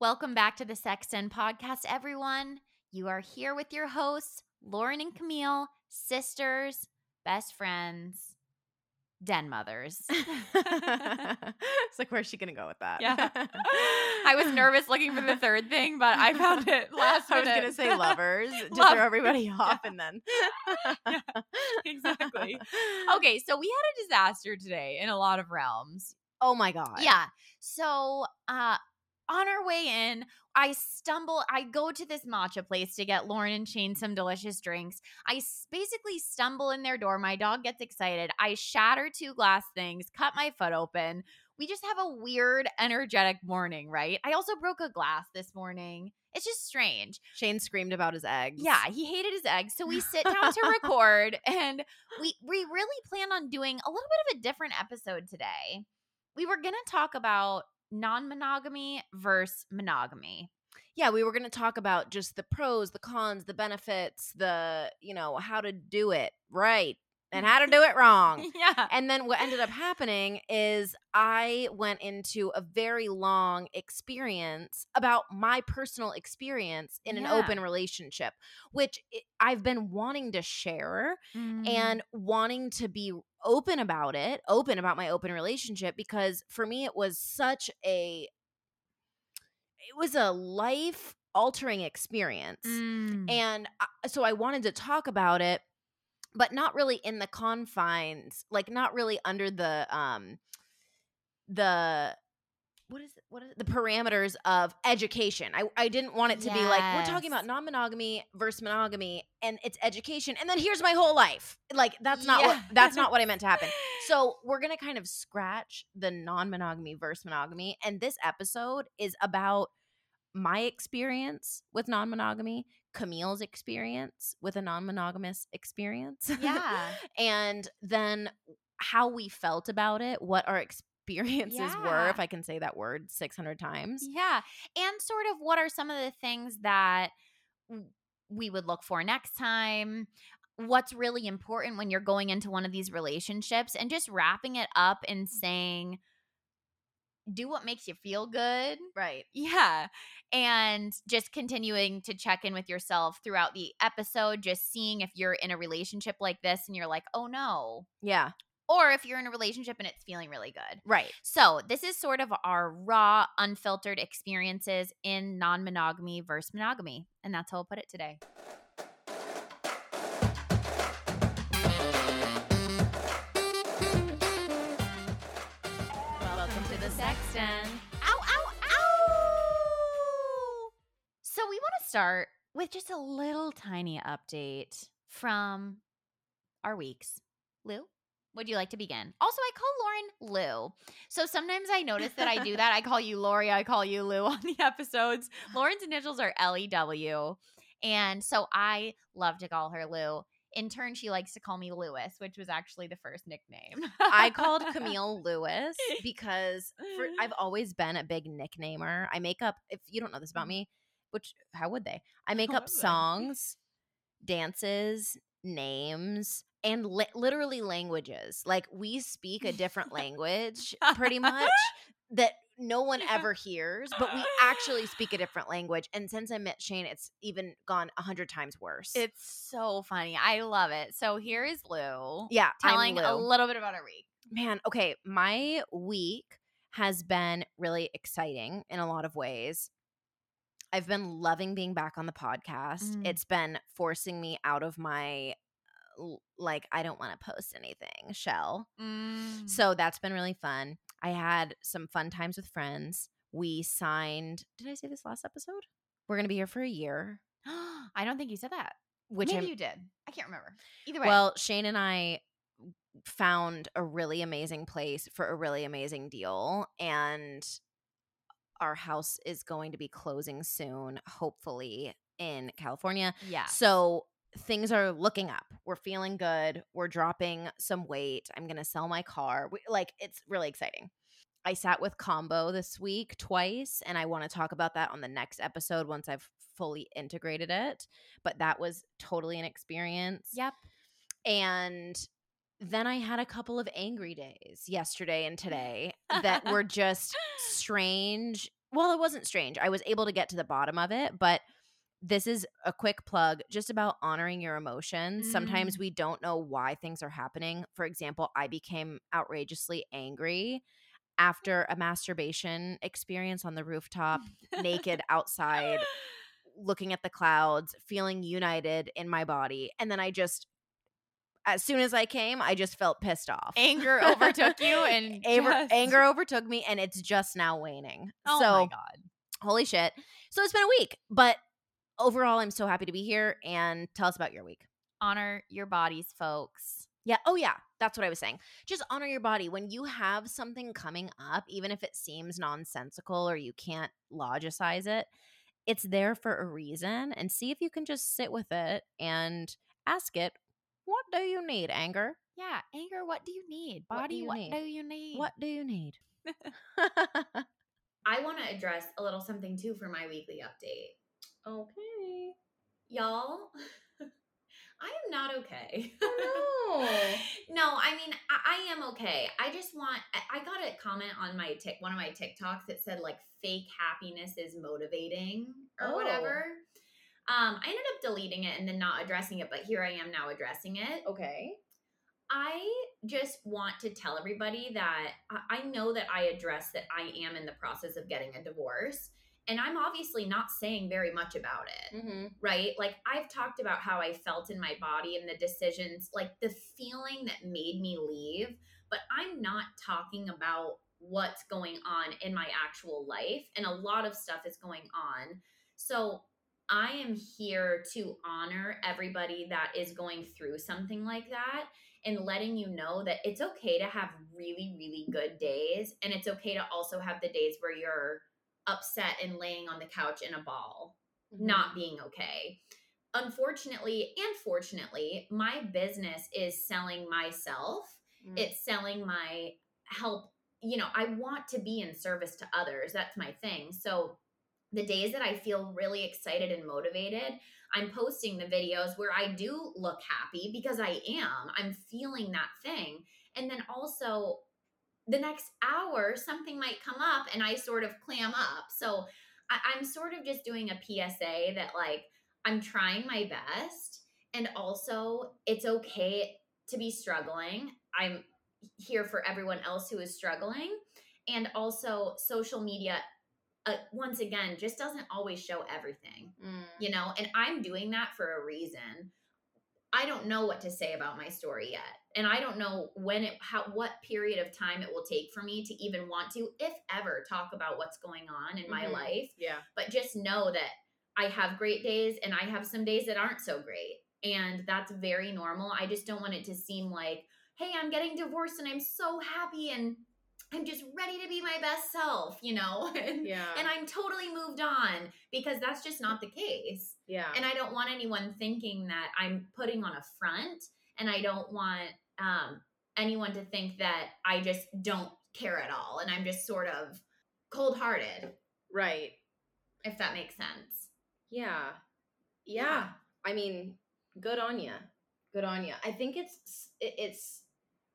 Welcome back to the Sex Den podcast, everyone. You are here with your hosts, Lauren and Camille, sisters, best friends, den mothers. it's like, where's she gonna go with that? Yeah. I was nervous looking for the third thing, but I found it last I was gonna say lovers to Love- throw everybody off, and then Yeah, exactly. okay, so we had a disaster today in a lot of realms. Oh my god. Yeah. So, uh, on our way in, I stumble. I go to this matcha place to get Lauren and Shane some delicious drinks. I basically stumble in their door. My dog gets excited. I shatter two glass things, cut my foot open. We just have a weird, energetic morning, right? I also broke a glass this morning. It's just strange. Shane screamed about his eggs. Yeah, he hated his eggs. So we sit down to record and we we really plan on doing a little bit of a different episode today. We were going to talk about non-monogamy versus monogamy. yeah. We were gonna talk about just the pros, the cons, the benefits, the you know how to do it right and how to do it wrong. Yeah. And then what ended up happening is I went into a very long experience about my personal experience in an open relationship, which I've been wanting to share Mm. and wanting to be open about it, open about my open relationship because for me it was such a it was a life altering experience. Mm. And I, so I wanted to talk about it, but not really in the confines, like not really under the um the what is it? What is it? the parameters of education? I I didn't want it to be like we're talking about non-monogamy versus monogamy and it's education and then here's my whole life. Like that's not what that's not what I meant to happen. So we're gonna kind of scratch the non-monogamy versus monogamy, and this episode is about my experience with non-monogamy, Camille's experience with a non-monogamous experience. Yeah. and then how we felt about it, what our experiences were, if I can say that word 600 times. Yeah. And sort of what are some of the things that we would look for next time? What's really important when you're going into one of these relationships and just wrapping it up and mm-hmm. saying, do what makes you feel good. Right. Yeah. And just continuing to check in with yourself throughout the episode, just seeing if you're in a relationship like this and you're like, oh no. Yeah. Or if you're in a relationship and it's feeling really good. Right. So, this is sort of our raw, unfiltered experiences in non monogamy versus monogamy. And that's how I'll put it today. Sex Den. Ow, ow, ow! So, we want to start with just a little tiny update from our weeks. Lou, would you like to begin? Also, I call Lauren Lou. So sometimes I notice that I do that. I call you Lori, I call you Lou on the episodes. Lauren's initials are L E W. And so I love to call her Lou. In turn, she likes to call me Lewis, which was actually the first nickname. I called Camille Lewis because for, I've always been a big nicknamer. I make up, if you don't know this about mm-hmm. me, which how would they? I make up songs, dances, names, and li- literally languages. Like we speak a different language pretty much that no one ever hears, but we actually speak a different language. And since I met Shane, it's even gone a hundred times worse. It's so funny. I love it. So here is Lou yeah, telling a little bit about her week. Man, okay, my week has been really exciting in a lot of ways. I've been loving being back on the podcast. Mm. It's been forcing me out of my uh, like I don't want to post anything shell. Mm. So that's been really fun. I had some fun times with friends. We signed, did I say this last episode? We're going to be here for a year, I don't think you said that. which Maybe I'm, you did. I can't remember. Either way. well, Shane and I found a really amazing place for a really amazing deal and our house is going to be closing soon hopefully in California. yeah. So things are looking up. We're feeling good. We're dropping some weight. I'm going to sell my car. We, like it's really exciting. I sat with Kambo this week twice and I want to talk about that on the next episode once I've fully integrated it, but that was totally an experience. Yep. And then I had a couple of angry days yesterday and today that were just strange well, it wasn't strange. I was able to get to the bottom of it, but this is a quick plug just about honoring your emotions. Sometimes Mm. we don't know why things are happening. For example, I became outrageously angry after a masturbation experience on the rooftop, naked outside, looking at the clouds, feeling united in my body. And then I just, as soon as I came, I just felt pissed off. Anger overtook you and Anger, just- anger overtook me, and it's just now waning. Oh so, my god. holy shit. So it's been a week, but overall, I'm so happy to be here. And tell us about your week. Honor your bodies, folks. Yeah. Oh, yeah. That's what I was saying. Just honor your body. When you have something coming up, even if it seems nonsensical or you can't logicize it, it's there for a reason. And see if you can just sit with it and ask it, what do you need, anger? Yeah, anger, what do you need? What do Body, you what need? do you need? What do you need? I want to address a little something too for my weekly update. Okay. Y'all, I am not okay. no. no, I mean, I, I am okay. I just want, I, I got a comment on my tick, one of my TikToks that said like fake happiness is motivating or Oh. whatever. Um, I ended up deleting it and then not addressing it, but here I am now addressing it. Okay. I just want to tell everybody that I- I know that I address that I am in the process of getting a divorce. And I'm obviously not saying very much about it, Mm-hmm. right? Like, I've talked about how I felt in my body and the decisions, like the feeling that made me leave, but I'm not talking about what's going on in my actual life. And a lot of stuff is going on. So, I am here to honor everybody that is going through something like that and letting you know that it's okay to have really, really good days. And it's okay to also have the days where you're upset and laying on the couch in a ball, Mm-hmm. not being okay. Unfortunately and fortunately, my business is selling myself, Mm. it's selling my help. You know, I want to be in service to others. That's my thing. So, the days that I feel really excited and motivated, I'm posting the videos where I do look happy because I am. I'm feeling that thing. And then also, the next hour, something might come up and I sort of clam up. So, I, I'm sort of just doing a PSA that, like, I'm trying my best. And also, it's okay to be struggling. I'm here for everyone else who is struggling. And also, social media, uh, once again, just doesn't always show everything Mm. you know and i'm doing that for a reason i don't know what to say about my story yet and i don't know when it how what period of time it will take for me to even want to if ever talk about what's going on in my Mhm. life Yeah. but just know that i have great days and i have some days that aren't so great and that's very normal i just don't want it to seem like hey i'm getting divorced and i'm so happy and i'm just ready to be my best self you know and, Yeah. and i'm totally moved on because that's just not the case yeah. and I don't want anyone thinking that I'm putting on a front, and I don't want um, anyone to think that I just don't care at all, and I'm just sort of cold hearted, right. if that makes sense. Yeah. Yeah. I mean, good on you. Good on you. I think it's it's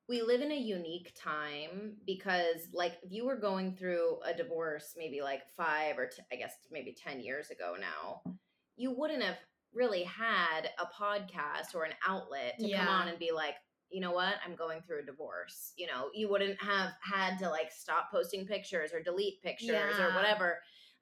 we live in a unique time because like if you were going through a divorce maybe like 5 or t- I guess maybe 10 years ago now, you wouldn't have really had a podcast or an outlet to come on and be like, you know what? I'm going through a divorce. You know, you wouldn't have had to like stop posting pictures or delete pictures or whatever.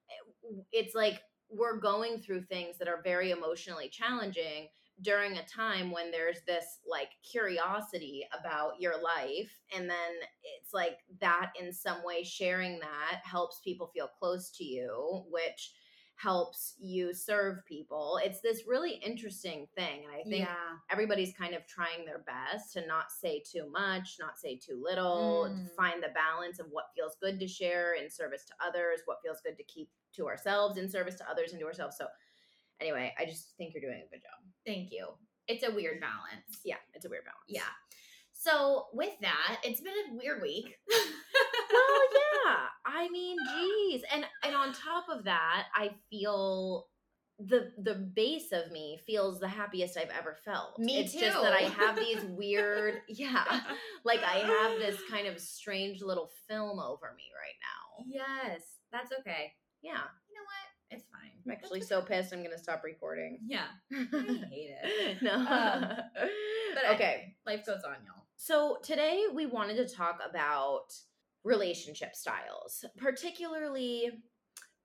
Eh, it's like we're going through things that are very emotionally challenging during a time when there's this like curiosity about your life and then it's like that in some way sharing that helps people feel close to you which helps you serve people it's this really interesting thing and i think yeah, everybody's kind of trying their best to not say too much, not say too little, to Mm. find the balance of what feels good to share in service to others, what feels good to keep to ourselves in service to others and to ourselves. So, anyway, I just think you're doing a good job. thank you. It's a weird balance. Yeah, it's a weird balance. Yeah. So with that, it's been a weird week. well, yeah. I mean, geez, and and on top of that, I feel the the base of me feels the happiest I've ever felt. Me it's just that I have these weird, yeah, like I have this kind of strange little film over me right now. Yes, that's okay. Yeah. You know what? It's fine. I'm actually so pissed. I'm gonna stop recording. Yeah. I hate it. no. Um, but okay. okay. Life goes on, y'all. So today we wanted to talk about relationship styles, particularly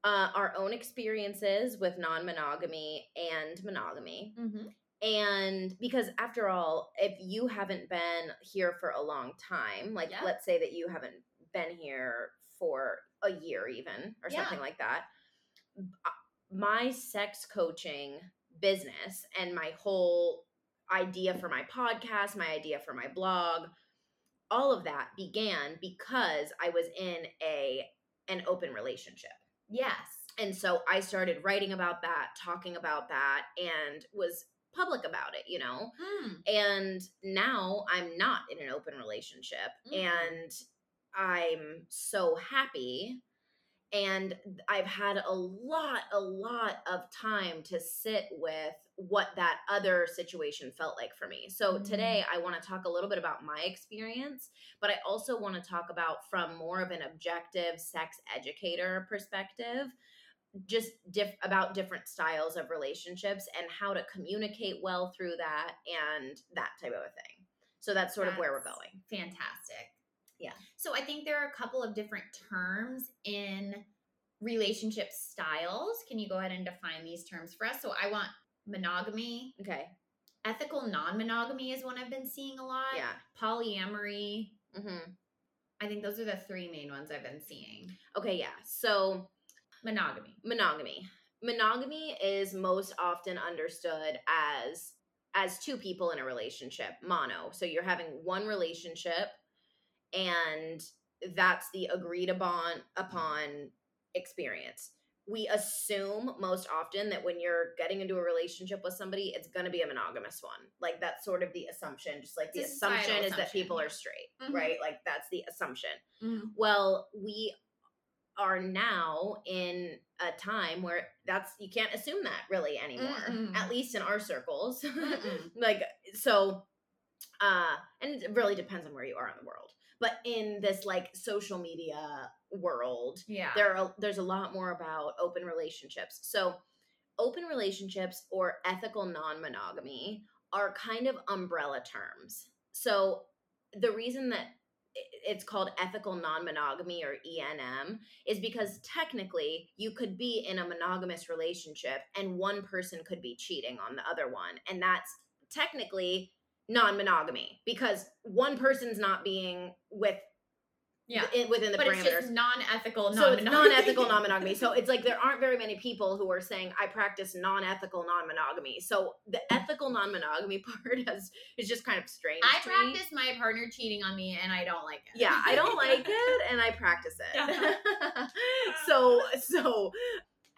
uh, our own experiences with non-monogamy and monogamy. Mm-hmm. And because after all, if you haven't been here for a long time, like Yeah. let's say that you haven't been here for a year even or Yeah. something like that, uh, my sex coaching business and my whole idea for my podcast, my idea for my blog, all of that began because I was in a an open relationship. Yes. And so I started writing about that, talking about that, and was public about it, you know? Mm. And now I'm not in an open relationship Mm. and I'm so happy. And I've had a lot, a lot of time to sit with what that other situation felt like for me. So Mm. today I want to talk a little bit about my experience, but I also want to talk about from more of an objective sex educator perspective just diff- about different styles of relationships and how to communicate well through that and that type of a thing. So that's sort of where we're going. Fantastic. Yeah. So I think there are a couple of different terms in relationship styles. Can you go ahead and define these terms for us? So I want monogamy, Okay. ethical non-monogamy is one I've been seeing a lot. Yeah. Polyamory. hmm I think those are the three main ones I've been seeing. Okay. Yeah. So Monogamy. monogamy. Monogamy is most often understood as as two people in a relationship, mono. So you're having one relationship and that's the agreed upon upon experience. We assume most often that when you're getting into a relationship with somebody, it's going to be a monogamous one. Like that's sort of the assumption. Just like the It's a societal assumption is that people are straight, Mhm. right? Like that's the assumption. Mhm. Well, we are now in a time where that's you can't assume that really anymore. Mm-mm. At least in our circles. Like so uh and it really depends on where you are in the world. But in this like social media world, Yeah. there are there's a lot more about open relationships. So open relationships or ethical non-monogamy are kind of umbrella terms. So the reason that it's called ethical non-monogamy or ENM is because technically you could be in a monogamous relationship and one person could be cheating on the other one and that's technically non-monogamy because one person's not being with yeah. in, within the but parameters it's just non-ethical so it's non-monogamy. non-ethical non-monogamy so it's like there aren't very many people who are saying i practice non-ethical non-monogamy so the ethical non-monogamy part has is just kind of strange I me. practice my partner cheating on me and I don't like it. yeah i don't like it and i practice it Yeah. so so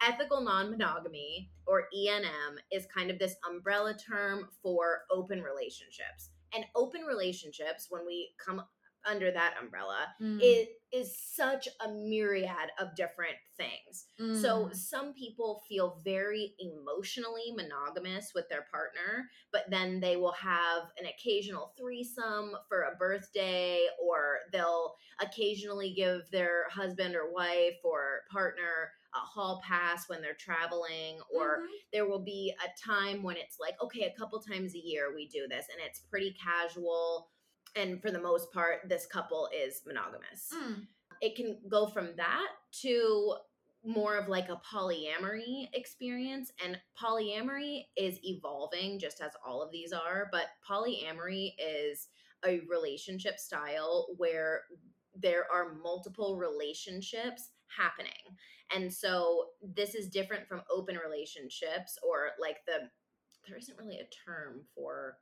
ethical non-monogamy or enm is kind of this umbrella term for open relationships. And open relationships when we come under that umbrella Mm. it is such a myriad of different things so Mm. some people feel very emotionally monogamous with their partner, but then they will have an occasional threesome for a birthday, or they'll occasionally give their husband or wife or partner a hall pass when they're traveling, or Mhm. there will be a time when it's like, okay, a couple times a year we do this, and it's pretty casual. And for the most part, this couple is monogamous Mm. it can go from that to more of like a polyamory experience and polyamory is evolving just as all of these are but polyamory is a relationship style where there are multiple relationships happening and so this is different from open relationships or like the there isn't really a term for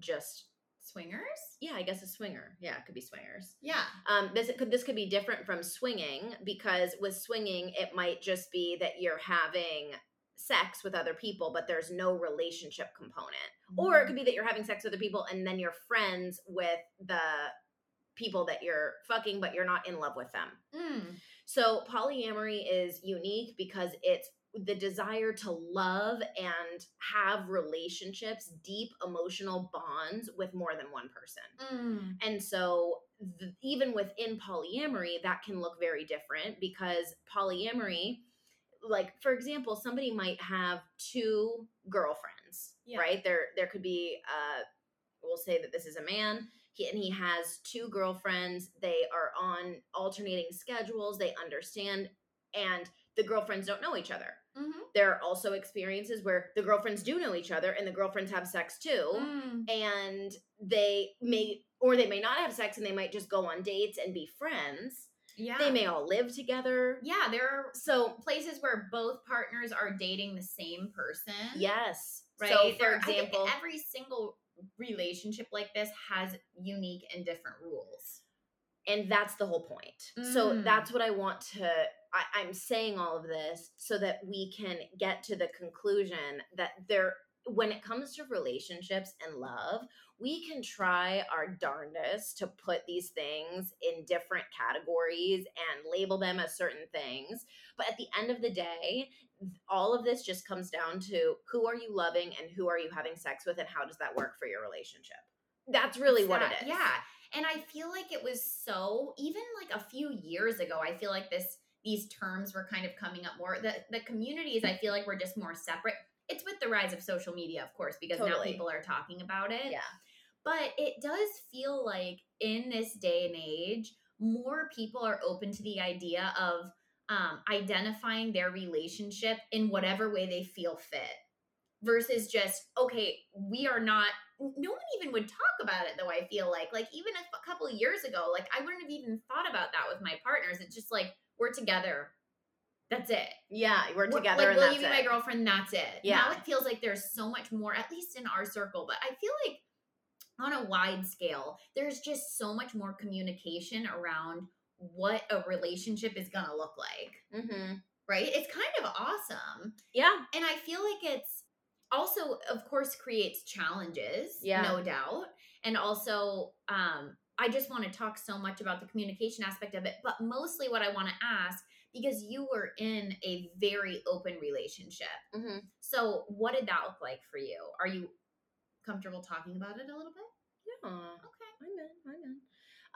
just Swingers? yeah i guess a swinger yeah it could be swingers Yeah. um, this could this could be different from swinging because with swinging it might just be that you're having sex with other people but there's no relationship component or it could be that you're having sex with other people and then you're friends with the people that you're fucking but you're not in love with them Mm. so polyamory is unique because it's the desire to love and have relationships deep emotional bonds with more than one person Mm. and so, th- even within polyamory, that can look very different because polyamory like for example, somebody might have two girlfriends, Yeah. right? There there could be uh we'll say that this is a man he, and he has two girlfriends. They are on alternating schedules. They understand and the girlfriends don't know each other. Mm-hmm. There are also experiences where the girlfriends do know each other and the girlfriends have sex too. Mm. And they may, or they may not have sex and they might just go on dates and be friends. Yeah. They may all live together. Yeah, there are So, places where both partners are dating the same person. yes. Right. So, for There- example, every single relationship like this has unique and different rules. and that's the whole point. So Mm. that's what I want to. I, I'm saying all of this so that we can get to the conclusion that there, when it comes to relationships and love, we can try our darndest to put these things in different categories and label them as certain things. But at the end of the day, all of this just comes down to who are you loving and who are you having sex with and how does that work for your relationship. That's really what it is. Yeah. And I feel like it was so even like a few years ago, I feel like this these terms were kind of coming up more. The the communities I feel like were just more separate. It's with the rise of social media, of course, because now people are talking about it. Yeah. But it does feel like in this day and age, more people are open to the idea of um, identifying their relationship in whatever way they feel fit versus just, okay, we are not, no one even would talk about it though, I feel like. Like, even a, a couple of years ago, like, I wouldn't have even thought about that with my partners. It's just like, we're together. That's it. Yeah, we're We're- together Like, will you be it. my girlfriend? That's it. Yeah. Now it feels like there's so much more, at least in our circle. But I feel like on a wide scale, there's just so much more communication around what a relationship is gonna look like. Mm-hmm. Right? It's kind of awesome. Yeah, And I feel like it's also, of course, creates challenges, Yeah. no doubt. And also, um, I just want to talk so much about the communication aspect of it, but mostly what I want to ask because you were in a very open relationship. mm-hmm. So, what did that look like for you? Are you comfortable talking about it a little bit? yeah. Okay. I'm in. I'm in.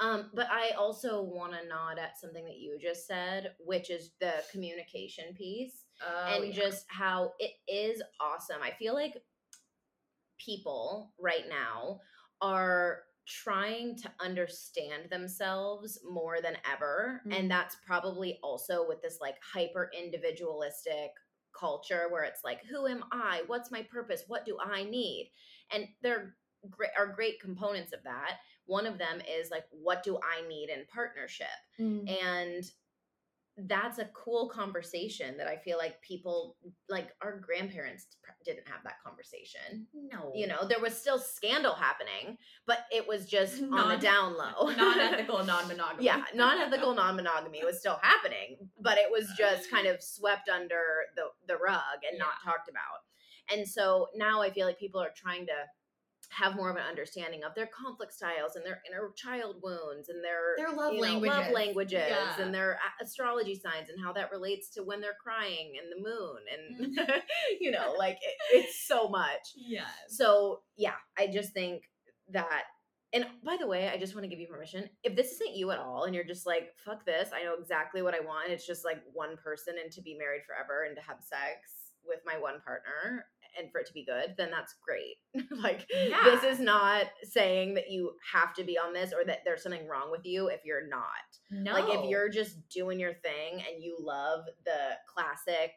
Um, but I also want to nod at something that you just said, which is the communication piece Oh, and just how it is awesome. I feel like people right now are trying to understand themselves more than ever. Mhm. And that's probably also with this like hyper individualistic culture where it's like, who am I? What's my purpose? What do I need? And there are great components of that. One of them is like, what do I need in partnership? Mm. and that's a cool conversation that I feel like people like our grandparents didn't have that conversation. no, You know, there was still scandal happening, but it was just on the down low. non-ethical, non-monogamy. yeah, non-ethical non-monogamy was still happening, but it was just kind of swept under the the rug and not talked about. And so now I feel like people are trying to have more of an understanding of their conflict styles and their inner child wounds and their Their love you know, languages. love languages Yeah. and their uh, astrology signs and how that relates to when they're crying and the moon and mm-hmm. you know like it, it's so much Yeah. so yeah i just think that and by the way i just want to give you permission if this isn't you at all and you're just like fuck this i know exactly what i want it's just like one person and to be married forever and to have sex with my one partner and for it to be good then that's great like this is not saying that you have to be on this or that there's something wrong with you if you're not No. like if you're just doing your thing and you love the classic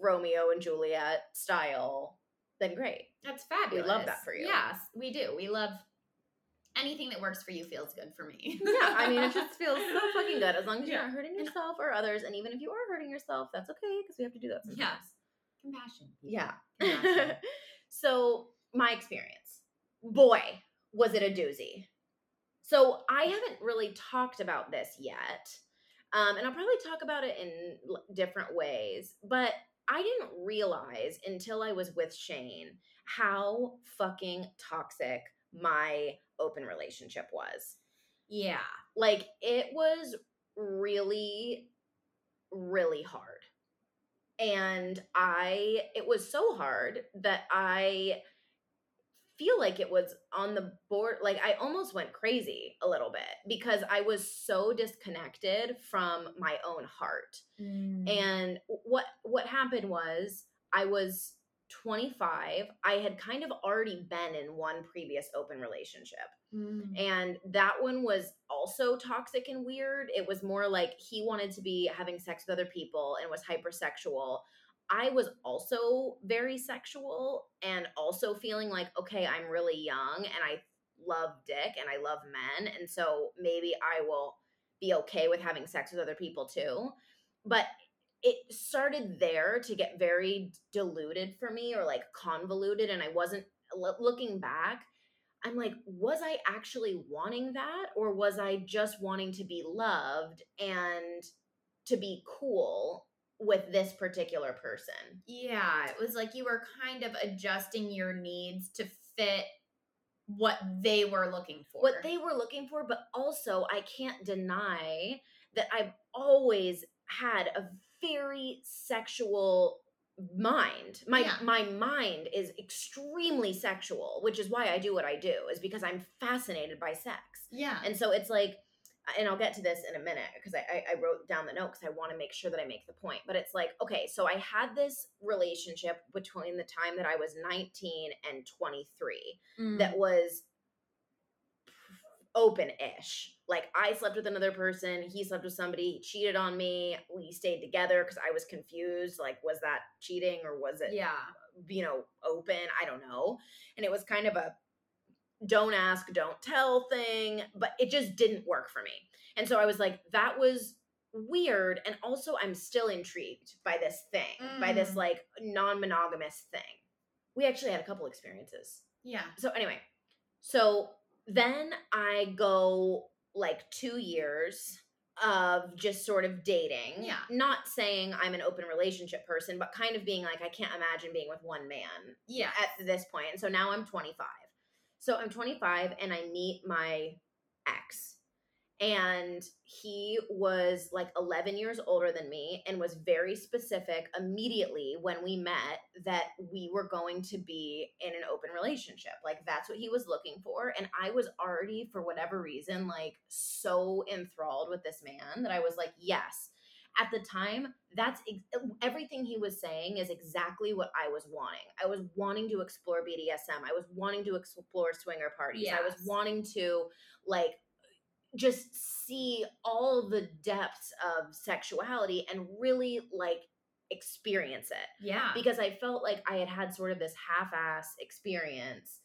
Romeo and Juliet style, then great. That's fabulous. We love that for you. Yes, we do. We love anything that works for you feels good for me. Yeah, I mean, it just feels so fucking good as long as you're Yeah. not hurting yourself or others. And even if you are hurting yourself, that's okay because we have to do that sometimes. Yes. Compassion. people. Yeah. Compassion. so, my experience, boy, was it a doozy. So, I haven't really talked about this yet. Um, and I'll probably talk about it in l- different ways, but I didn't realize until I was with Shane how fucking toxic my open relationship was. yeah. Like, it was really, really hard and i it was so hard that i feel like it was on the board like I almost went crazy a little bit because I was so disconnected from my own heart. Mm. And what what happened was I was 25. I had kind of already been in one previous open relationship. Mm. And that one was also toxic and weird. It was more like he wanted to be having sex with other people and was hypersexual. I was also very sexual and also feeling like, okay, I'm really young and I love dick and I love men. And so maybe I will be okay with having sex with other people too. But it started there to get very diluted for me or like convoluted. And I wasn't lo- looking back. I'm like, was I actually wanting that? Or was I just wanting to be loved and to be cool with this particular person? Yeah, it was like you were kind of adjusting your needs to fit what they were looking for. What they were looking for, but also I can't deny that I've always had a very sexual mind. My Yeah. my mind is extremely sexual, which is why I do what I do, is because I'm fascinated by sex. yeah. And so it's like, and I'll get to this in a minute because I, I, I wrote down the note because I want to make sure that I make the point. But it's like, okay, so I had this relationship between the time that I was 19 and 23 Mm. that was open ish. Like I slept with another person, he slept with somebody, he cheated on me, we stayed together because I was confused. Like, was that cheating or was it yeah. you know, open. I don't know. And it was kind of a don't ask, don't tell thing, but it just didn't work for me. And so I was like, that was weird. And also, I'm still intrigued by this thing, by this Mm. like non monogamous thing. We actually had a couple experiences. Yeah. So, anyway, so then I go like two years of just sort of dating. Yeah. Not saying I'm an open relationship person, but kind of being like, I can't imagine being with one man Yeah. at this point. And so now I'm 25. So I'm 25 and I meet my ex. And he was like 11 years older than me and was very specific immediately when we met that we were going to be in an open relationship. Like that's what he was looking for. And I was already, for whatever reason, like so enthralled with this man that I was like, yes. At the time, that's ex- everything he was saying is exactly what I was wanting. I was wanting to explore BDSM. I was wanting to explore swinger parties. I was wanting to like just see all the depths of sexuality and really like experience it Yeah. because I felt like I had had sort of this half-ass experience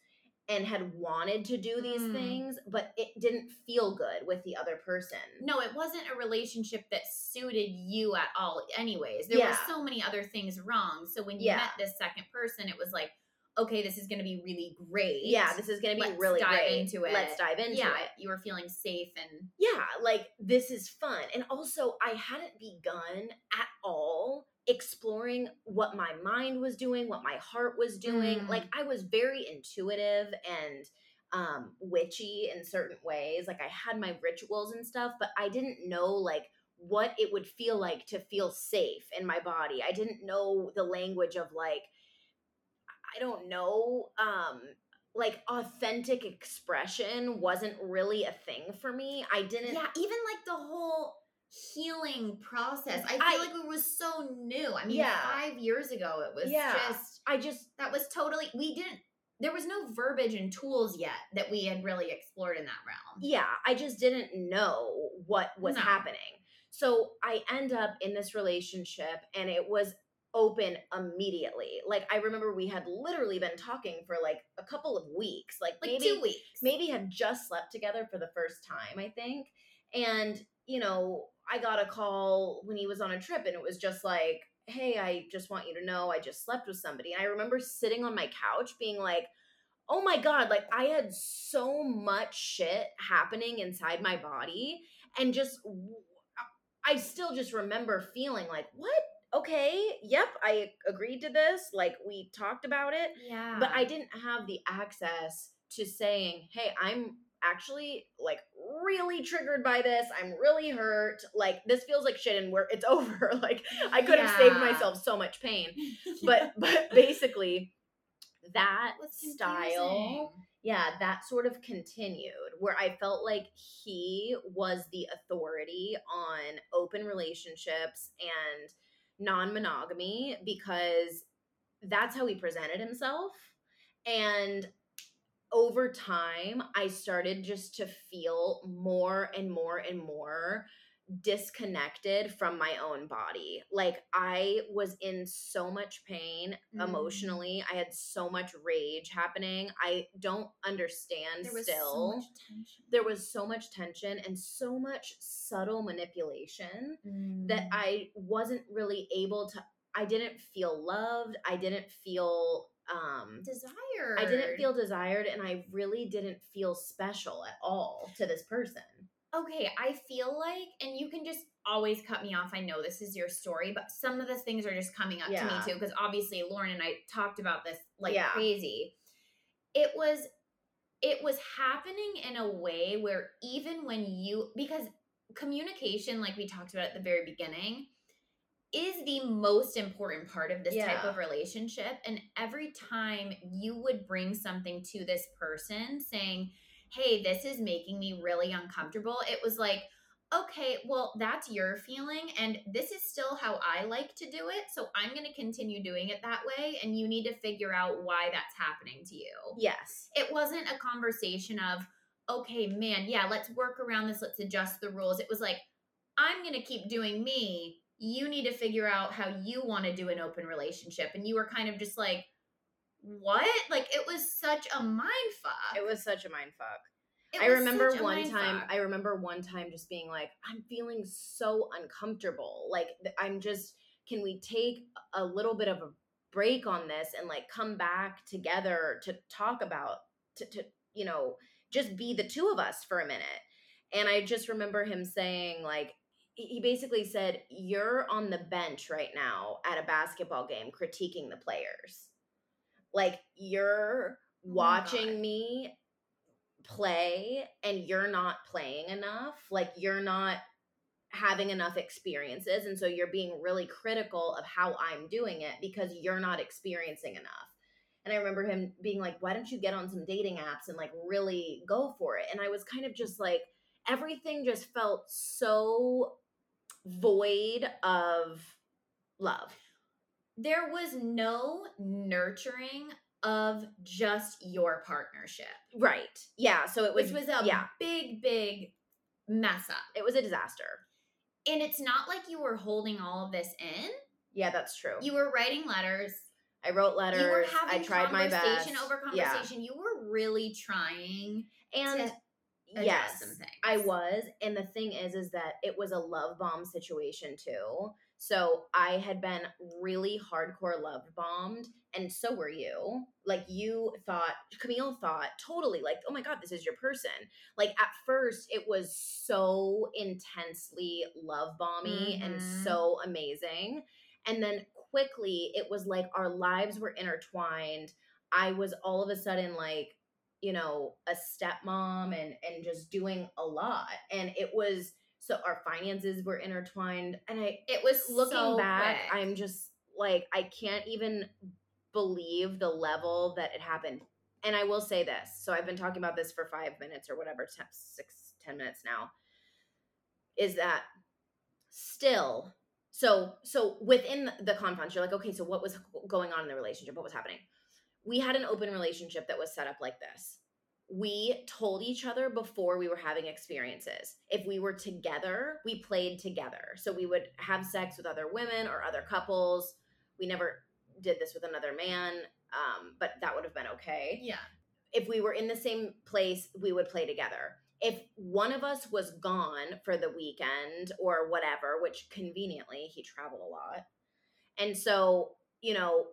and had wanted to do these Mm. things, but it didn't feel good with the other person. no, it wasn't a relationship that suited you at all, anyways. There Yeah. were so many other things wrong. So when you Yeah. met this second person, it was like, okay, this is going to be really great. Yeah, this is going to be Let's really dive great. into it. Let's dive into yeah, it. you were feeling safe and yeah, like this is fun. And also, I hadn't begun at all exploring what my mind was doing, what my heart was doing. Mm. Like, I was very intuitive and um witchy in certain ways. Like, I had my rituals and stuff, but I didn't know, like, what it would feel like to feel safe in my body. I didn't know the language of, like, I don't know, um, like authentic expression wasn't really a thing for me. I didn't yeah, even like the whole healing process. I feel I- like it was so new. I mean, Yeah. five years ago, it was Yeah. just I just that was totally we didn't. There was no verbiage and tools yet that we had really explored in that realm. yeah, I just didn't know what was No. happening. So I end up in this relationship and it was open immediately. Like I remember we had literally been talking for like a couple of weeks, like, Like maybe two weeks. maybe had just slept together for the first time, I think. And, you know, I got a call when he was on a trip and it was just like, hey, I just want you to know I just slept with somebody. And I remember sitting on my couch being like, oh my God, like I had so much shit happening inside my body. And just, I still just remember feeling like, what? Okay, yep, I agreed to this. Like we talked about it Yeah. but I didn't have the access to saying, "Hey, I'm actually like really triggered by this. I'm really hurt. Like this feels like shit and we're it's over." like I could have saved myself so much pain. But but basically that style yeah, that sort of continued where I felt like he was the authority on open relationships and non monogamy because that's how he presented himself. And over time, I started just to feel more and more and more disconnected from my own body. Like I was in so much pain Mm. emotionally. I had so much rage happening. I don't understand There was still. so there was so much tension and so much subtle manipulation that Mm. I wasn't really able to I didn't feel loved. I didn't feel um desire. I didn't feel desired and I really didn't feel special at all to this person. Okay. I feel like, and you can just always cut me off. I know this is your story, but some of the things are just coming up to me too. Because obviously, Lauren and I talked about this like Yeah. crazy. It was, it was happening in a way where even when you, because communication, like we talked about at the very beginning, is the most important part of this type of relationship. And every time you would bring something to this person saying, Hey, this is making me really uncomfortable, it was like, Okay, well, that's your feeling. And this is still how I like to do it. So I'm going to continue doing it that way. And you need to figure out why that's happening to you Yes. it wasn't a conversation of okay man yeah let's work around this let's adjust the rules it was like i'm gonna keep doing me you need to figure out how you want to do an open relationship and you were kind of just like what like it was such a mind fuck It was such a mind fuck. It I remember one time. fuck. I remember one time just being like, "I'm feeling so uncomfortable. Like I'm just. Can we take a little bit of a break on this and like come back together to talk about to, to you know just be the two of us for a minute?" And I just remember him saying like. he he basically said, You're on the bench right now at a basketball game critiquing the players. Like, you're Oh watching God. me play and you're not playing enough like you're not having enough experiences and so you're being really critical of how I'm doing it because you're not experiencing enough. And I remember him being like, "Why don't you get on some dating apps and like really go for it?" And I was kind of just like everything just felt so void of love. There was no nurturing of just your partnership Right. Yeah, so it was which was a yeah, big big mess up it was a disaster. and it's not like you were holding all of this in Yeah, that's true. you were writing letters I wrote letters. you were having I tried my best. conversation over Yeah. conversation you were really trying And yes, some things I was. And the thing is, is that it was a love bomb situation too. So I had been really hardcore love bombed, and so were you. Like you thought, Camille thought totally like, oh my god, this is your person. Like at first, it was so intensely love bomby and Mhm. so amazing, and then quickly it was like our lives were intertwined. I was all of a sudden like you know a stepmom and and just doing a lot and it was so our finances were intertwined and i it was looking so back quick. i'm just like i can't even believe the level that it happened. And i will say this so i've been talking about this for five minutes or whatever ten, six ten minutes now is that still so so within the confines you're like okay so what was going on in the relationship? What was happening? We had an open relationship that was set up like this we told each other before we were having experiences. If we were together we played together. So we would have sex with other women or other couples. We never did this with another man um, but that would have been okay. Yeah. If we were in the same place, we would play together. If one of us was gone for the weekend or whatever, which conveniently he traveled a lot. And so, you know,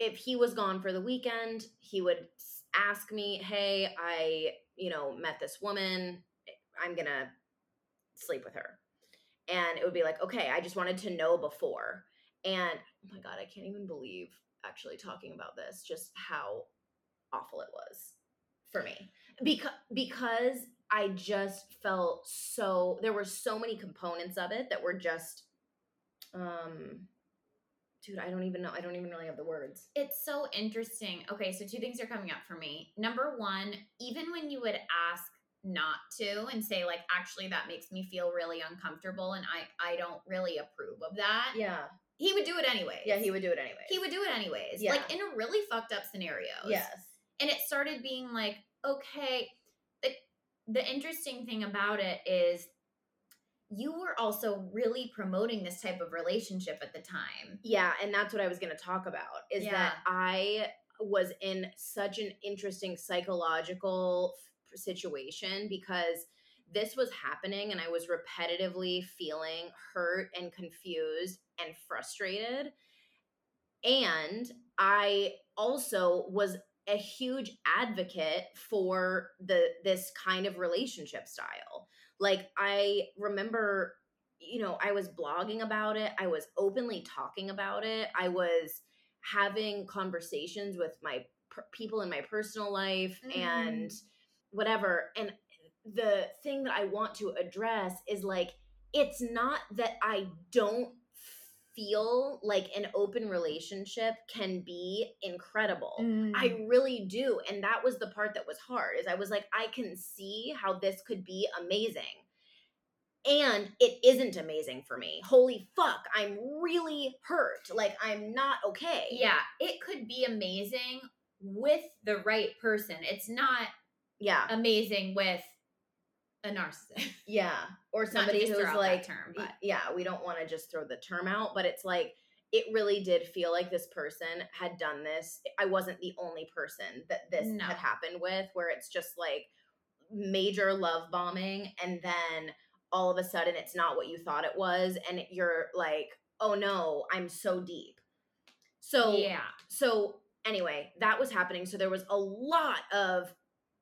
if he was gone for the weekend, he would ask me, Hey, I, you know, met this woman. I'm going to sleep with her. And it would be like, Okay, I just wanted to know before. And oh my God, I can't even believe actually talking about this, just how awful it was for me because because I just felt so there were so many components of it that were just um dude, I don't even know. I don't even really have the words. It's so interesting. Okay, so two things are coming up for me. Number one, even when you would ask not to and say like actually that makes me feel really uncomfortable and I I don't really approve of that. Yeah. He would do it anyway. Yeah, he would do it anyway. He would do it anyways. Yeah. Like in a really fucked up scenario. Yes. And it started being like, okay, the the interesting thing about it is you were also really promoting this type of relationship at the time. Yeah, and that's what I was going to talk about is Yeah. that I was in such an interesting psychological f- situation because this was happening and I was repetitively feeling hurt and confused and frustrated. And I also was a huge advocate for the this kind of relationship style. Like I remember you know, I was blogging about it. I was openly talking about it. I was having conversations with my per- people in my personal life and mm. whatever. And the thing that I want to address is like, it's not that I don't feel like an open relationship can be incredible. Mm. I really do. And that was the part that was hard is I was like, I can see how this could be amazing. And it isn't amazing for me. Holy fuck, I'm really hurt. Like I'm not okay. yeah, it could be amazing with the right person. It's not Yeah. amazing with a narcissist. Yeah. Or somebody who's throw out that like term, but yeah, we don't want to just throw the term out, but it's like it really did feel like this person had done this. I wasn't the only person that this No. had happened with, where it's just like major love bombing, and then all of a sudden it's not what you thought it was, and you're like, oh no, I'm so deep. So yeah. so anyway, that was happening. So there was a lot of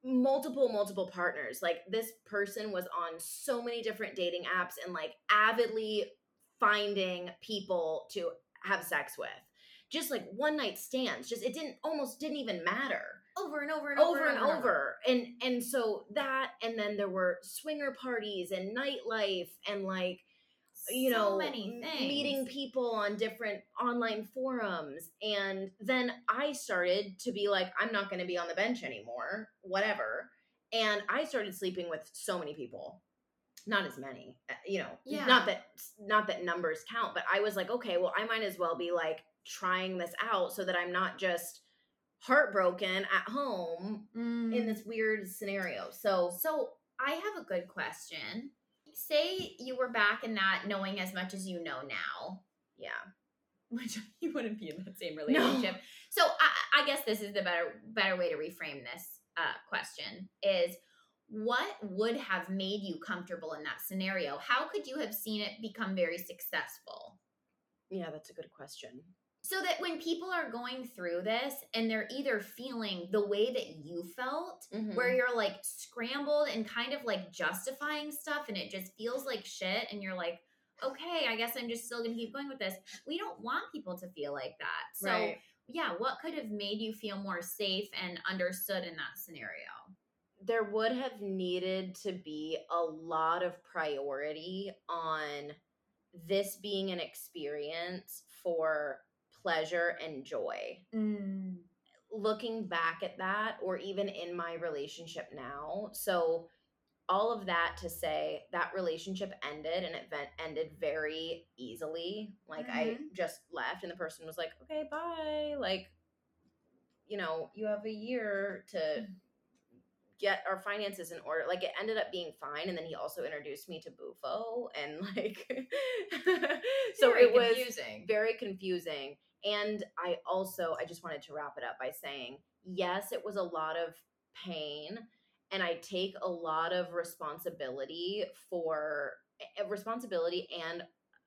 multiple multiple partners. Like this person was on so many different dating apps and like avidly finding people to have sex with. Just like one night stands. Just it didn't almost didn't even matter Over and over and over and over and and so that and then there were swinger parties and nightlife and like you So know meeting people on different online forums and then i started to be like i'm not going to be on the bench anymore whatever and i started sleeping with so many people not as many uh, you know Yeah. not that not that numbers count but i was like okay well i might as well be like trying this out so that i'm not just heartbroken at home in Mm. this weird scenario so So I have a good question. Say you were back in that knowing as much as you know now, yeah which you wouldn't be in that same relationship. So I, I guess this is the better better way to reframe this uh, question: is what would have made you comfortable in that scenario? How could you have seen it become very successful? yeah that's a good question So that when people are going through this and they're either feeling the way that you felt, Mm-hmm. where you're like scrambled and kind of like justifying stuff and it just feels like shit and you're like okay i guess i'm just still gonna keep going with this. We don't want people to feel like that. So right. yeah what could have made you feel more safe and understood in that scenario? There would have needed to be a lot of priority on this being an experience for pleasure and joy. Mm. Looking back at that, or even in my relationship now, so all of that to say that relationship ended and it ended very easily. Like I mm-hmm. just left, and the person was like, "Okay, bye." Like, you know, you have a year to mm. Get our finances in order. Like it ended up being fine, and then he also introduced me to Bufo, and like, so Very it was confusing. very confusing. And I also, I just wanted to wrap it up by saying, yes, it was a lot of pain, and I take a lot of responsibility for eh, responsibility, and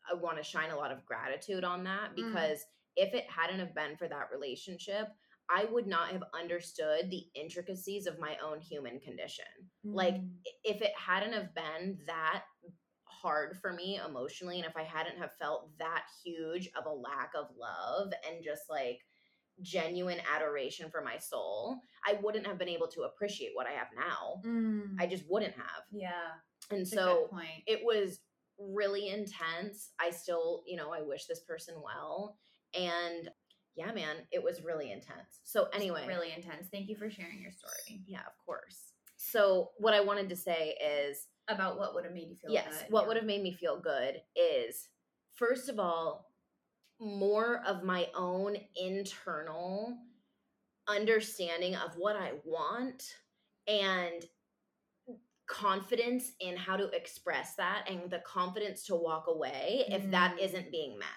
I want to shine a lot of gratitude on that Mm. because if it hadn't have been for that relationship, I would not have understood the intricacies of my own human condition. Like Mm. i- if it hadn't have been that hard for me emotionally and if I hadn't have felt that huge of a lack of love and just like genuine adoration for my soul, I wouldn't have been able to appreciate what I have now. Mm. I just wouldn't have. yeah And that's so it was really intense. I still, you know, I wish this person well. And yeah, man, it was really intense. So It's anyway, really intense. Thank you for sharing your story yeah, of course. So what I wanted to say is about what would have made you feel yes, good. what yeah. would have made me feel good is first of all, more of my own internal understanding of what I want and confidence in how to express that and the confidence to walk away if that Mm. isn't being met.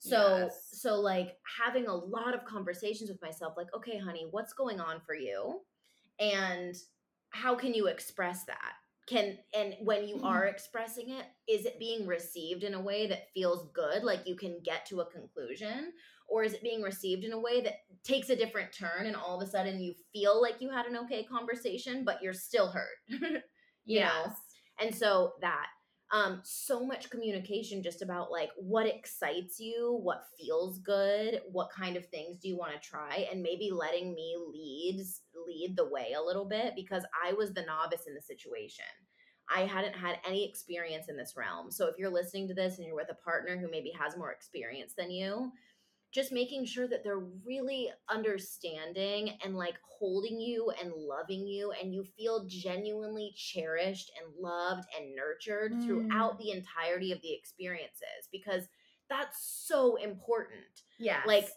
So Yes. so like having a lot of conversations with myself like okay honey, what's going on for you? And how can you express that? Can and when you are mm-hmm. expressing it, is it being received in a way that feels good like you can get to a conclusion or is it being received in a way that takes a different turn and all of a sudden you feel like you had an okay conversation but you're still hurt? you know? And so that um so much communication just about like what excites you, what feels good, what kind of things do you want to try and maybe letting me lead lead the way a little bit because I was the novice in the situation. I hadn't had any experience in this realm. So if you're listening to this and you're with a partner who maybe has more experience than you, just making sure that they're really understanding and like holding you and loving you and you feel genuinely cherished and loved and nurtured throughout the entirety of the experiences because that's so important Yeah. like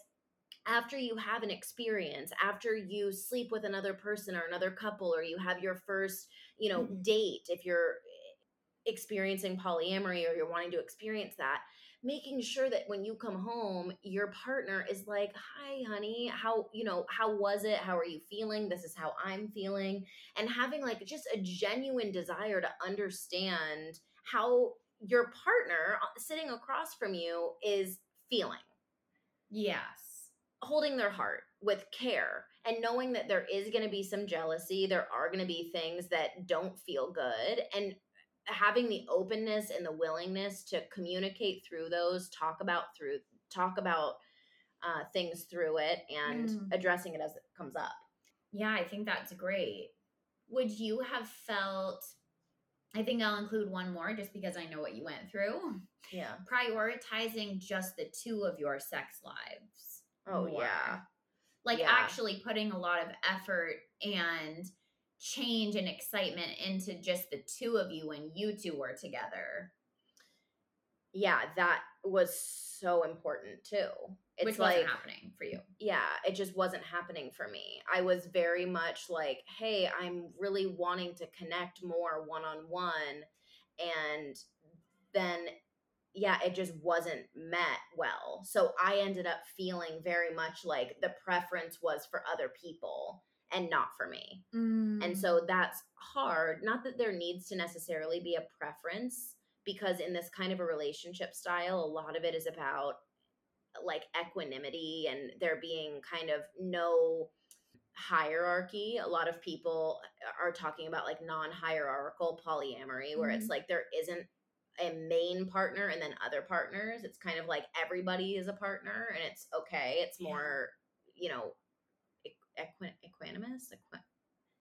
after you have an experience after you sleep with another person or another couple or you have your first you know Mhm. date if you're experiencing polyamory or you're wanting to experience that making sure that when you come home your partner is like hi honey how you know how was it? How are you feeling? This is how i'm feeling. And having like just a genuine desire to understand how your partner uh, sitting across from you is feeling. Yes. holding their heart with care and knowing that there is going to be some jealousy there are going to be things that don't feel good and having the openness and the willingness to communicate through those talk about through talk about uh, things through it and Mm. addressing it as it comes up Yeah, I think that's great. Would you have felt I think I'll include one more just because I know what you went through. yeah Prioritizing just the two of your sex lives. oh more. yeah Like Yeah. actually putting a lot of effort and change and excitement into just the two of you when you two were together. yeah that was so important too it's which like wasn't happening for you. yeah, it just wasn't happening for me. I was very much like, hey, I'm really wanting to connect more one on one. And then, yeah, it just wasn't met well. So I ended up feeling very much like the preference was for other people and not for me. And so that's hard. Not that there needs to necessarily be a preference, because in this kind of a relationship style, a lot of it is about like equanimity and there being kind of no hierarchy. A lot of people are talking about like non hierarchical polyamory, where it's Mhm. like there isn't a main partner and then other partners. It's kind of like everybody is a partner and it's okay. It's Yeah. more, you know, equi- equanimous, equi-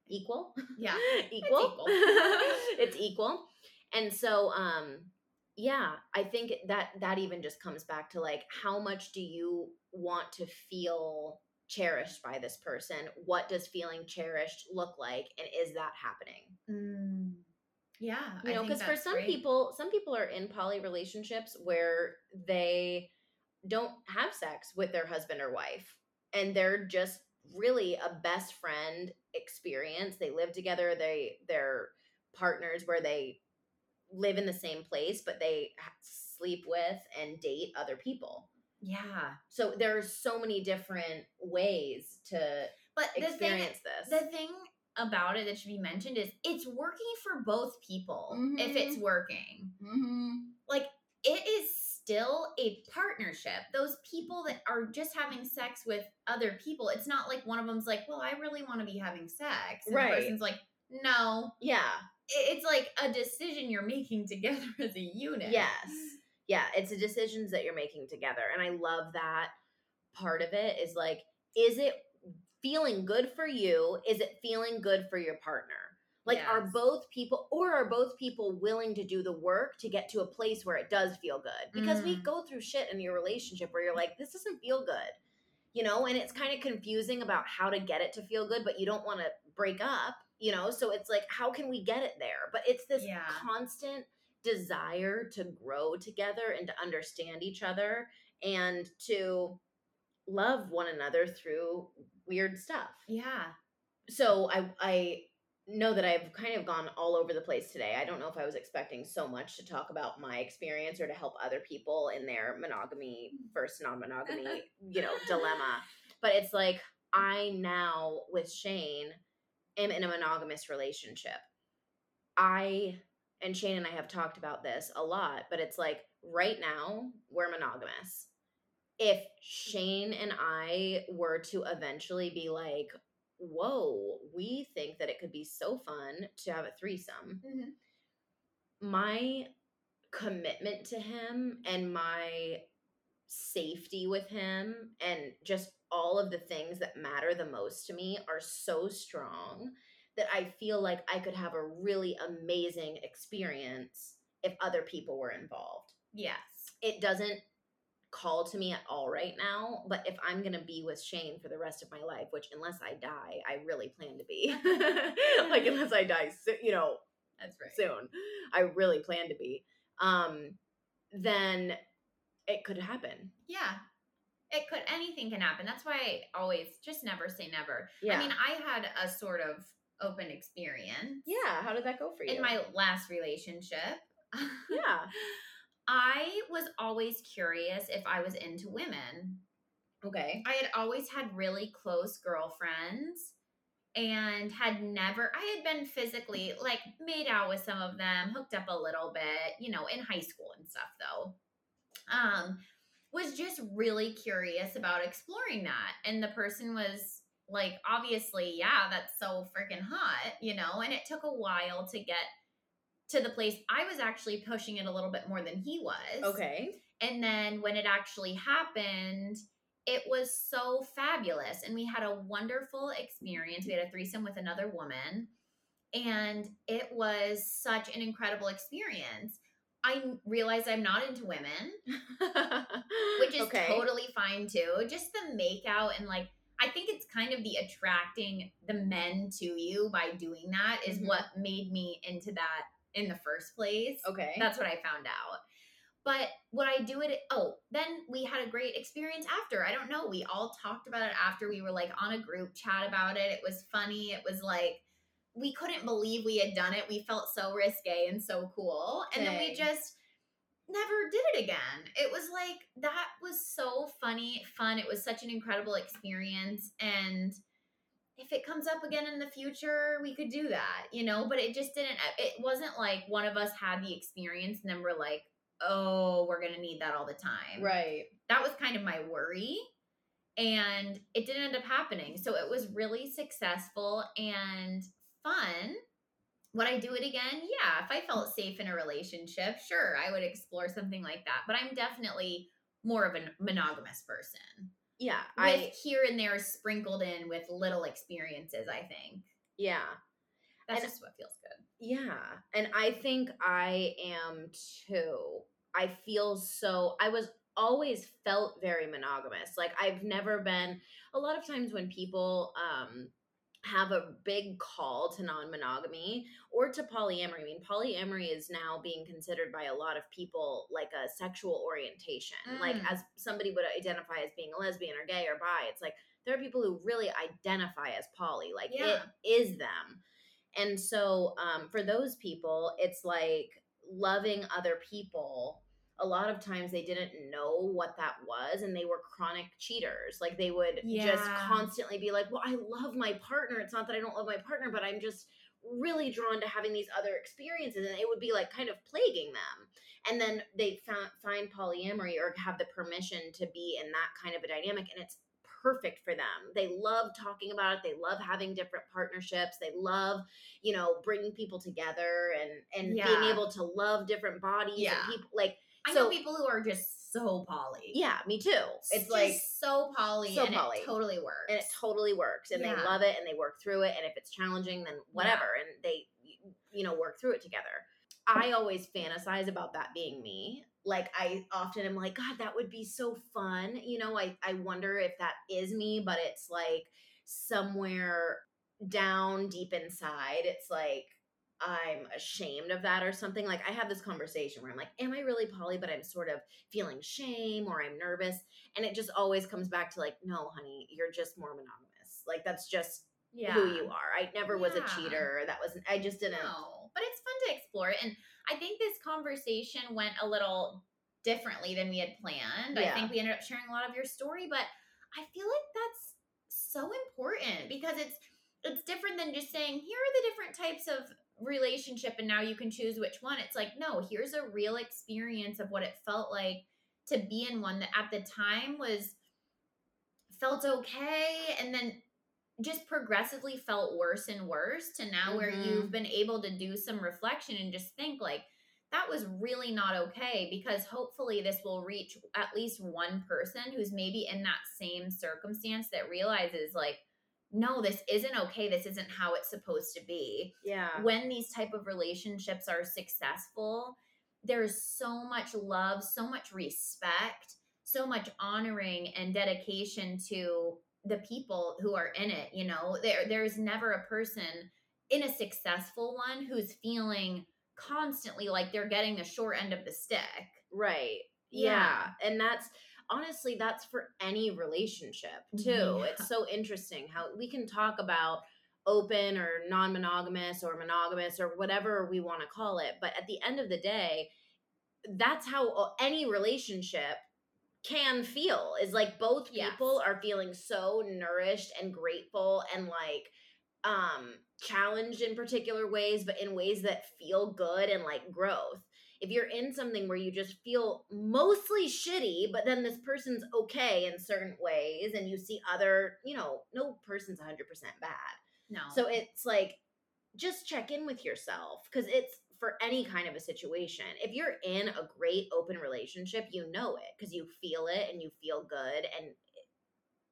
equal Yeah. equal equal. it's equal and so um yeah i think that that even just comes back to like how much do you want to feel cherished by this person what does feeling cherished look like and is that happening Mm. Yeah. you know because for some great. people some people are in poly relationships where they don't have sex with their husband or wife and they're just really a best friend experience they live together they they're partners where they live in the same place but they sleep with and date other people Yeah. so there are so many different ways to But the thing experience this the thing about it that should be mentioned is it's working for both people if it's Mhm. working. mm-hmm. Like it is still a partnership. Those people that are just having sex with other people, it's not like one of them's like, "Well, I really want to be having sex." And Right. the person's like, "No." yeah It's like a decision you're making together as a unit. Yes. Yeah, it's the decisions that you're making together. And I love that part of it is like, is it feeling good for you? Is it feeling good for your partner? Like, are both people, or are both people willing to do the work to get to a place where it does feel good? Because we Mhm. go through shit in your relationship where you're like, this doesn't feel good, you know, and it's kind of confusing about how to get it to feel good, but you don't want to break up, you know? So it's like, how can we get it there? But it's this Yeah. constant desire to grow together and to understand each other and to love one another through weird stuff Yeah. so I I know that I've kind of gone all over the place today. I don't know if I was expecting so much to talk about my experience or to help other people in their monogamy versus non-monogamy, you know, dilemma. But it's like I now with Shane am in a monogamous relationship. I and Shane and I have talked about this a lot, but it's like right now we're monogamous. If Shane and I were to eventually be like, whoa, we think that it could be so fun to have a threesome. Mhm. My commitment to him and my safety with him and just all of the things that matter the most to me are so strong that I feel like I could have a really amazing experience if other people were involved. Yes. It doesn't call to me at all right now, but if I'm going to be with Shane for the rest of my life, which unless I die, I really plan to be. like unless I die, so, you know, That's right. soon. I really plan to be. Um then it could happen. Yeah. It could anything can happen. That's why I always just never say never. Yeah. I mean, I had a sort of open experience yeah, how did that go for you? in my last relationship. Yeah. I was always curious if I was into women. Okay. I had always had really close girlfriends and had never I had been physically like made out with some of them, hooked up a little bit, you know, in high school and stuff though. Um was just really curious about exploring that and the person was like obviously, yeah, that's so freaking hot, you know, and it took a while to get to the place I was actually pushing it a little bit more than he was. Okay. And then when it actually happened, it was so fabulous. And we had a wonderful experience. We had a threesome with another woman, and it was such an incredible experience. I realized I'm not into women, which is okay. totally fine too. Just the make out and like, I think it's kind of the attracting the men to you by doing that is Mhm. what made me into that in the first place. Okay. That's what I found out. But would I do it? Oh, then we had a great experience after. I don't know. We all talked about it after. We were like on a group chat about it. It was funny. It was like we couldn't believe we had done it. We felt so risque and so cool. And then we just never did it again. It was like that was so funny, fun. It was such an incredible experience. And if it comes up again in the future, we could do that, you know, but it just didn't, uh, it wasn't like one of us had the experience and then we're like, oh, we're going to need that all the time. right. That was kind of my worry. And it didn't end up happening. So it was really successful and fun. Would I do it again? Yeah. If I felt safe in a relationship, sure, I would explore something like that. But I'm definitely more of a monogamous person Yeah. with I here and there sprinkled in with little experiences, I think. yeah. That's And- just what feels good. Yeah. And I think I am too. I feel so I was always felt very monogamous. Like I've never been a lot of times when people um have a big call to non-monogamy or to polyamory. I mean, polyamory is now being considered by a lot of people like a sexual orientation. Like Mm. as somebody would identify as being a lesbian or gay or bi, it's like there are people who really identify as poly. Like Yeah. it is them. And so um, for those people, it's like loving other people. A lot of times they didn't know what that was and they were chronic cheaters. Like they would just constantly be like, Well, I love my partner. It's not that I don't love my partner, but I'm just really drawn to having these other experiences. And it would be like kind of plaguing them. And then they found, find polyamory or have the permission to be in that kind of a dynamic. And it's perfect for them. They love talking about it. They love having different partnerships. They love, you know, bringing people together and and being able to love different bodies Yeah. and people like I So- know people who are just so poly. Yeah, me too. It's just like so poly, so and poly. it totally works. and it totally works and Yeah. they love it and they work through it and if it's challenging then whatever and they you know work through it together i always fantasize about that being me like i often am like god that would be so fun you know i i wonder if that is me but it's like somewhere down deep inside it's like i'm ashamed of that or something like i have this conversation where i'm like am i really poly but i'm sort of feeling shame or i'm nervous and it just always comes back to like no honey you're just more monogamous like that's just yeah. who you are i never was a cheater that wasn't i just didn't No, but it's fun to explore it. And I think this conversation went a little differently than we had planned. I think we ended up sharing a lot of your story, but I feel like that's so important because it's it's different than just saying here are the different types of relationship and now you can choose which one. It's like no, here's a real experience of what it felt like to be in one that at the time was felt okay and then just progressively felt worse and worse to now where Mhm. you've been able to do some reflection and just think like that was really not okay because hopefully this will reach at least one person who's maybe in that same circumstance that realizes like no this isn't okay this isn't how it's supposed to be. Yeah. When these type of relationships are successful there's so much love so much respect so much honoring and dedication to the people who are in it you know? There there's never a person in a successful one who's feeling constantly like they're getting the short end of the stick. Right. Yeah. yeah. and that's honestly that's for any relationship too Yeah. it's so interesting how we can talk about open or non-monogamous or monogamous or whatever we want to call it but at the end of the day that's how any relationship can feel is like both Yes. people are feeling so nourished and grateful and like um challenged in particular ways but in ways that feel good and like growth if you're in something where you just feel mostly shitty but then this person's okay in certain ways and you see other you know no person's 100% bad no so it's like just check in with yourself because it's for any kind of a situation. If you're in a great open relationship, you know it because you feel it and you feel good and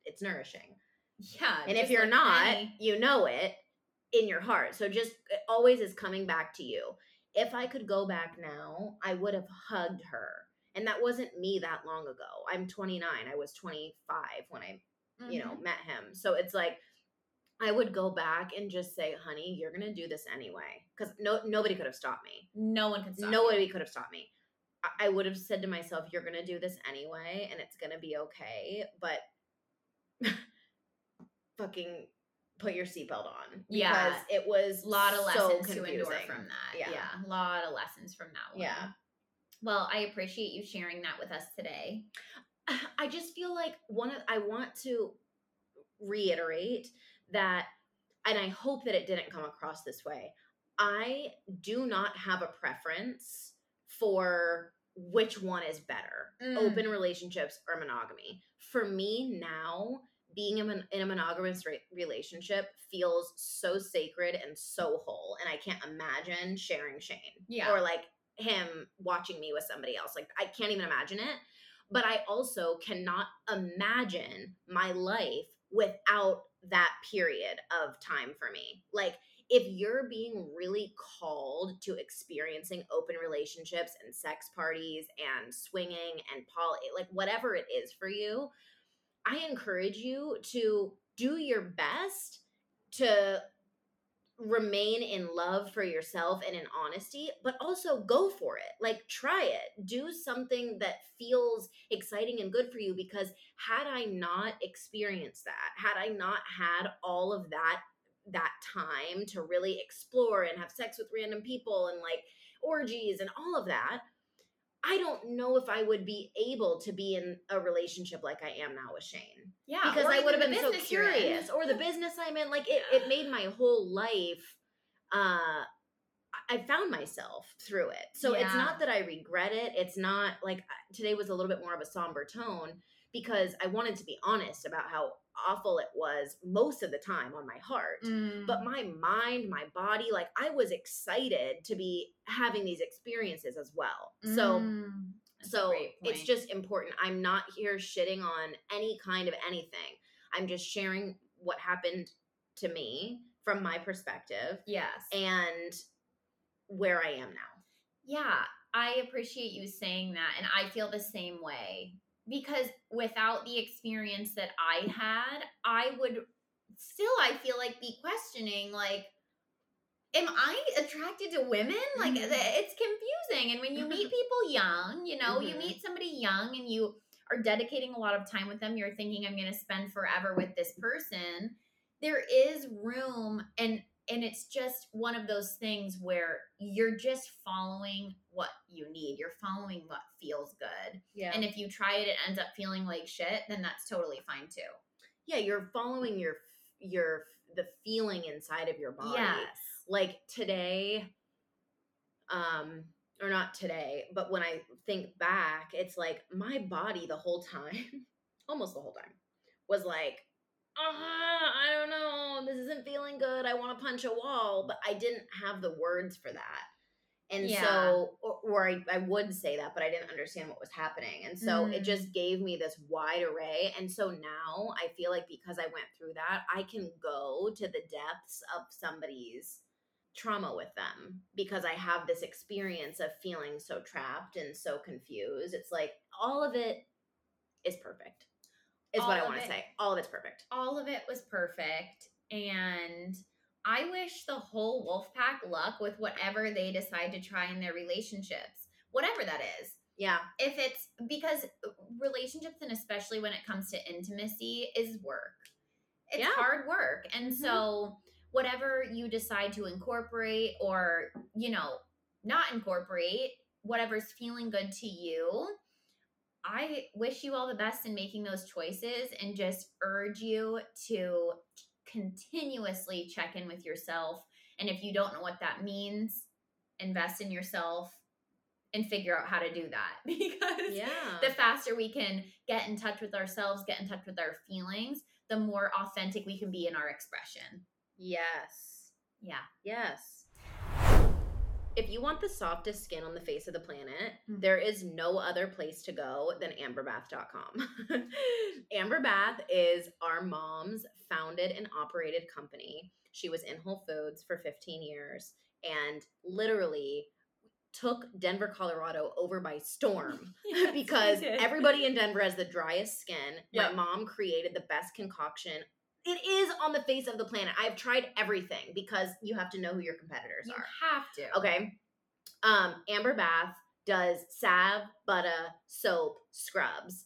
it's nourishing. yeah And if you're like not, any- you know it in your heart. So just it always is coming back to you. If I could go back now, I would have hugged her. And that wasn't me that long ago. I'm 29. I was 25 when I you know, Mhm. met him. So it's like I would go back and just say, "Honey, you're gonna do this anyway," because no nobody could have stopped me. no one could stop you. Nobody could have stopped me. I, I would have said to myself, "You're gonna do this anyway, and it's gonna be okay." But fucking put your seatbelt on because Yeah. it was a lot of so lessons to endure from that. Yeah. Yeah. a lot of lessons from that one. Yeah. Well, I appreciate you sharing that with us today. I just feel like one of I want to reiterate that and I hope that it didn't come across this way. I do not have a preference for which one is better, Mm. open relationships or monogamy. For me now, being in, in a monogamous re- relationship feels so sacred and so whole and I can't imagine sharing Shane Yeah. or like him watching me with somebody else. Like I can't even imagine it. But I also cannot imagine my life without that period of time for me. Like if you're being really called to experiencing open relationships and sex parties and swinging and poly like whatever it is for you, I encourage you to do your best to remain in love for yourself and in honesty, but also go for it. Like try it. Do something that feels exciting and good for you because had I not experienced that, had I not had all of that that time to really explore and have sex with random people and like orgies and all of that, I don't know if I would be able to be in a relationship like I am now with Shane yeah. because I would have been so business you're in. curious, or the business I'm in. Like it, it made my whole life. Uh, I found myself through it, so it's not that I regret it. It's not like today was a little bit more of a somber tone because I wanted to be honest about how awful it was most of the time on my heart. Mm. But my mind, my body, like I was excited to be having these experiences as well. So Mm. That's so it's just important. I'm not here shitting on any kind of anything. I'm just sharing what happened to me from my perspective yes. and where I am now. Yeah, I appreciate you saying that. And I feel the same way because without the experience that I had, I would still, I feel like, be questioning, like, am I attracted to women? Like, Mhm. it's confusing. And when you meet people young, you know, you Mhm. meet somebody young and you are dedicating a lot of time with them, you're thinking, I'm going to spend forever with this person. There is room and and it's just one of those things where you're just following what you need. You're following what feels good. Yeah. And if you try it, it ends up feeling like shit, then that's totally fine too. yeah, you're following your your the feeling inside of your body. Yes. Like today um or not today, but when I think back, it's like my body the whole time, almost the whole time, was like, ah, I don't know, this isn't feeling good. I want to punch a wall, but I didn't have the words for that. And Yeah. so, or, or I, I would say that, but I didn't understand what was happening. And so it Mm. just gave me this wide array. And so now I feel like because I went through that, I can go to the depths of somebody's trauma with them because I have this experience of feeling so trapped and so confused. It's like all of it is perfect, is what I want to say. All of it's perfect. all of it was perfect and i wish the whole wolf pack luck with whatever they decide to try in their relationships whatever that is Yeah. if it's because relationships and especially when it comes to intimacy is work it's Yeah. hard work and Mhm. so whatever you decide to incorporate or you know not incorporate whatever's feeling good to you I wish you all the best in making those choices and just urge you to continuously check in with yourself. And if you don't know what that means, invest in yourself and figure out how to do that because Yeah. the faster we can get in touch with ourselves, get in touch with our feelings, the more authentic we can be in our expression. yes. Yeah. Yes. If you want the softest skin on the face of the planet, Mhm. there is no other place to go than amberbath.com. amberbath is our mom's founded and operated company. She was in Whole Foods for 15 years and literally took Denver, Colorado over by storm because everybody in Denver has the driest skin. My mom created the best concoction. It is on the face of the planet. I've tried everything because you have to know who your competitors are. you are. have to. Okay. Um, Amber Bath does salve, butter, soap, scrubs.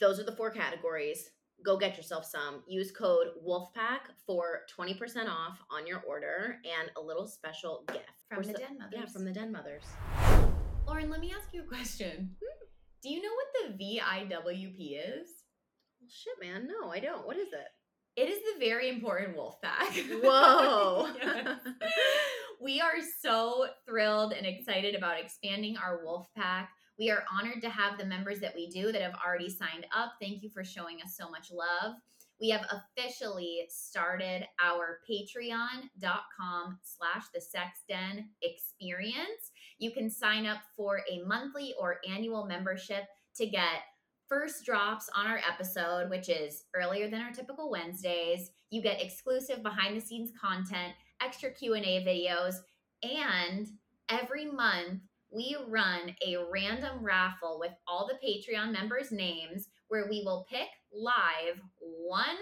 Those are the four categories. Go get yourself some. Use code WOLFPACK for 20% off on your order and a little special gift. From the so- Den Mothers. Yeah, from the Den Mothers. Lauren, let me ask you a question. Do you know what the VIWP is? Well, shit, man. No, I don't. What is it? It is the very important wolf pack. Whoa. Yes. we are so thrilled and excited about expanding our wolf pack. We are honored to have the members that we do that have already signed up. Thank you for showing us so much love. We have officially started our patreon.com slash the sex den experience. You can sign up for a monthly or annual membership to get first drops on our episode, which is earlier than our typical Wednesdays. You get exclusive behind the scenes content, extra Q&A videos, and every month we run a random raffle with all the Patreon members' names where we will pick live one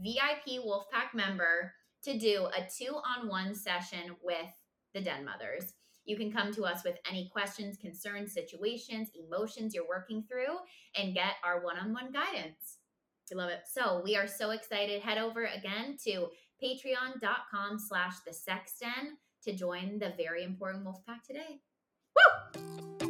VIP Wolfpack member to do a two on one session with the Den Mothers. You can come to us with any questions, concerns, situations, emotions you're working through and get our one on one guidance. I love it. So we are so excited. Head over again to patreon.com slash the sex den to join the very important Wolfpack today. Woo!